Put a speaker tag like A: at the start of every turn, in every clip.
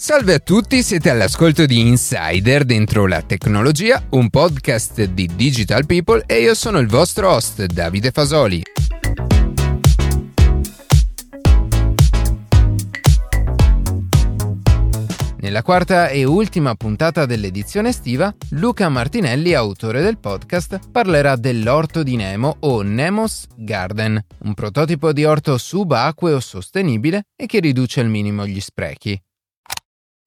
A: Salve a tutti, siete all'ascolto di Insider dentro la tecnologia, un podcast di Digital People e io sono il vostro host Davide Fasoli. Nella quarta e ultima puntata dell'edizione estiva, Luca Martinelli, autore del podcast, parlerà dell'orto di Nemo o Nemo's Garden, un prototipo di orto subacqueo sostenibile e che riduce al minimo gli sprechi.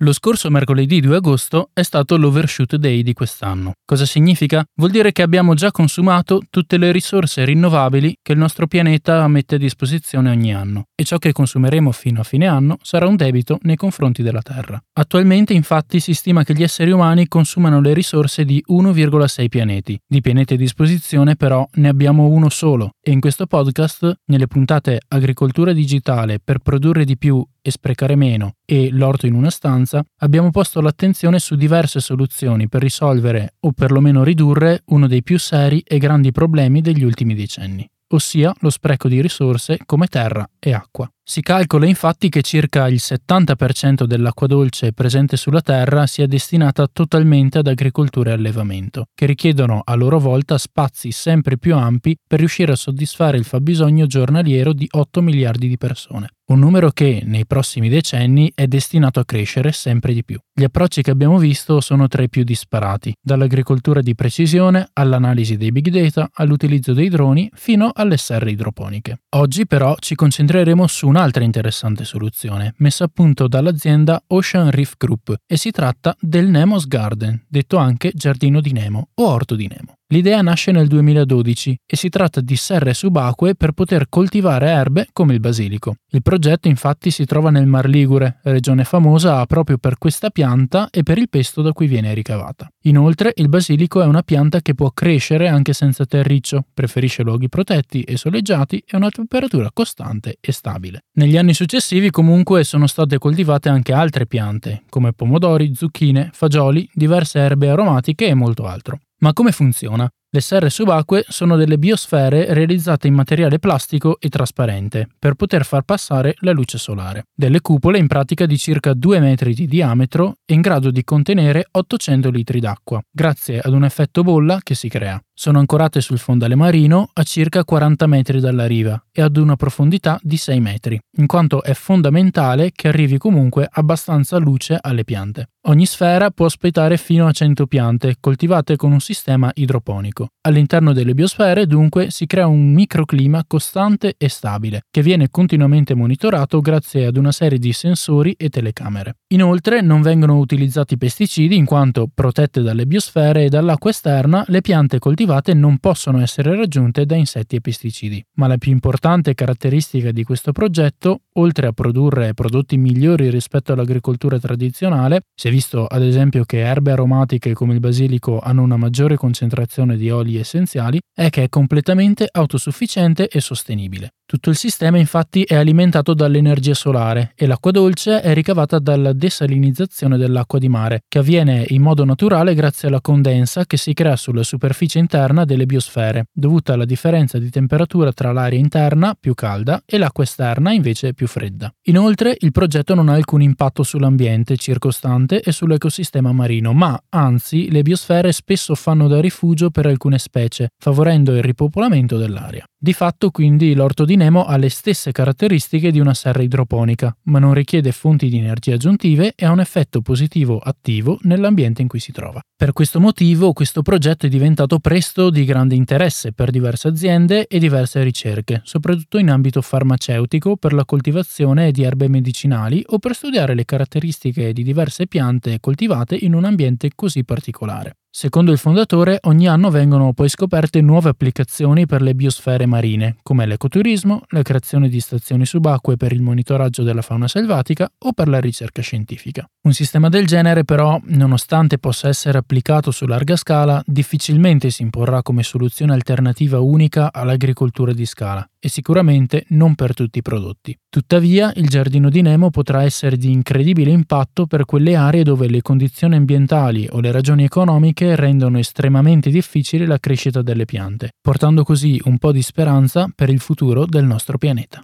B: Lo scorso mercoledì 2 agosto è stato l'Overshoot Day di quest'anno. Cosa significa? Vuol dire che abbiamo già consumato tutte le risorse rinnovabili che il nostro pianeta mette a disposizione ogni anno e ciò che consumeremo fino a fine anno sarà un debito nei confronti della Terra. Attualmente infatti si stima che gli esseri umani consumano le risorse di 1,6 pianeti. Di pianeti a disposizione però ne abbiamo uno solo e in questo podcast, nelle puntate Agricoltura digitale per produrre di più e sprecare meno e l'orto in una stanza, abbiamo posto l'attenzione su diverse soluzioni per risolvere o perlomeno ridurre uno dei più seri e grandi problemi degli ultimi decenni, ossia lo spreco di risorse come terra e acqua. Si calcola infatti che circa il 70% dell'acqua dolce presente sulla Terra sia destinata totalmente ad agricoltura e allevamento, che richiedono a loro volta spazi sempre più ampi per riuscire a soddisfare il fabbisogno giornaliero di 8 miliardi di persone, un numero che nei prossimi decenni è destinato a crescere sempre di più. Gli approcci che abbiamo visto sono tra i più disparati, dall'agricoltura di precisione all'analisi dei big data, all'utilizzo dei droni fino alle serre idroponiche. Oggi però ci concentreremo su un'altra interessante soluzione, messa a punto dall'azienda Ocean Reef Group, e si tratta del Nemo's Garden, detto anche giardino di Nemo o orto di Nemo. L'idea nasce nel 2012 e si tratta di serre subacquee per poter coltivare erbe come il basilico. Il progetto infatti si trova nel Mar Ligure, regione famosa proprio per questa pianta e per il pesto da cui viene ricavata. Inoltre il basilico è una pianta che può crescere anche senza terriccio, preferisce luoghi protetti e soleggiati e una temperatura costante e stabile. Negli anni successivi comunque sono state coltivate anche altre piante, come pomodori, zucchine, fagioli, diverse erbe aromatiche e molto altro. Ma come funziona? Le serre subacquee sono delle biosfere realizzate in materiale plastico e trasparente per poter far passare la luce solare. Delle cupole in pratica di circa 2 metri di diametro e in grado di contenere 800 litri d'acqua, grazie ad un effetto bolla che si crea. Sono ancorate sul fondale marino a circa 40 metri dalla riva e ad una profondità di 6 metri, in quanto è fondamentale che arrivi comunque abbastanza luce alle piante. Ogni sfera può ospitare fino a 100 piante coltivate con un sistema idroponico. All'interno delle biosfere dunque si crea un microclima costante e stabile, che viene continuamente monitorato grazie ad una serie di sensori e telecamere. Inoltre non vengono utilizzati pesticidi in quanto, protette dalle biosfere e dall'acqua esterna, le piante coltivate non possono essere raggiunte da insetti e pesticidi. Ma la più importante caratteristica di questo progetto, oltre a produrre prodotti migliori rispetto all'agricoltura tradizionale, si è visto ad esempio che erbe aromatiche come il basilico hanno una maggiore concentrazione di oli essenziali è che è completamente autosufficiente e sostenibile. Tutto il sistema infatti è alimentato dall'energia solare e l'acqua dolce è ricavata dalla desalinizzazione dell'acqua di mare, che avviene in modo naturale grazie alla condensa che si crea sulla superficie interna delle biosfere, dovuta alla differenza di temperatura tra l'aria interna, più calda, e l'acqua esterna, invece più fredda. Inoltre, il progetto non ha alcun impatto sull'ambiente circostante e sull'ecosistema marino, ma anzi le biosfere spesso fanno da rifugio per alcune specie, favorendo il ripopolamento dell'aria. Di fatto quindi l'orto di Nemo ha le stesse caratteristiche di una serra idroponica, ma non richiede fonti di energia aggiuntive e ha un effetto positivo attivo nell'ambiente in cui si trova. Per questo motivo questo progetto è diventato presto di grande interesse per diverse aziende e diverse ricerche, soprattutto in ambito farmaceutico per la coltivazione di erbe medicinali o per studiare le caratteristiche di diverse piante coltivate in un ambiente così particolare. Secondo il fondatore, ogni anno vengono poi scoperte nuove applicazioni per le biosfere marine, come l'ecoturismo, la creazione di stazioni subacquee per il monitoraggio della fauna selvatica o per la ricerca scientifica. Un sistema del genere, però, nonostante possa essere applicato su larga scala, difficilmente si imporrà come soluzione alternativa unica all'agricoltura di scala e sicuramente non per tutti i prodotti. Tuttavia, il giardino di Nemo potrà essere di incredibile impatto per quelle aree dove le condizioni ambientali o le ragioni economiche rendono estremamente difficile la crescita delle piante, portando così un po' di speranza per il futuro del nostro pianeta.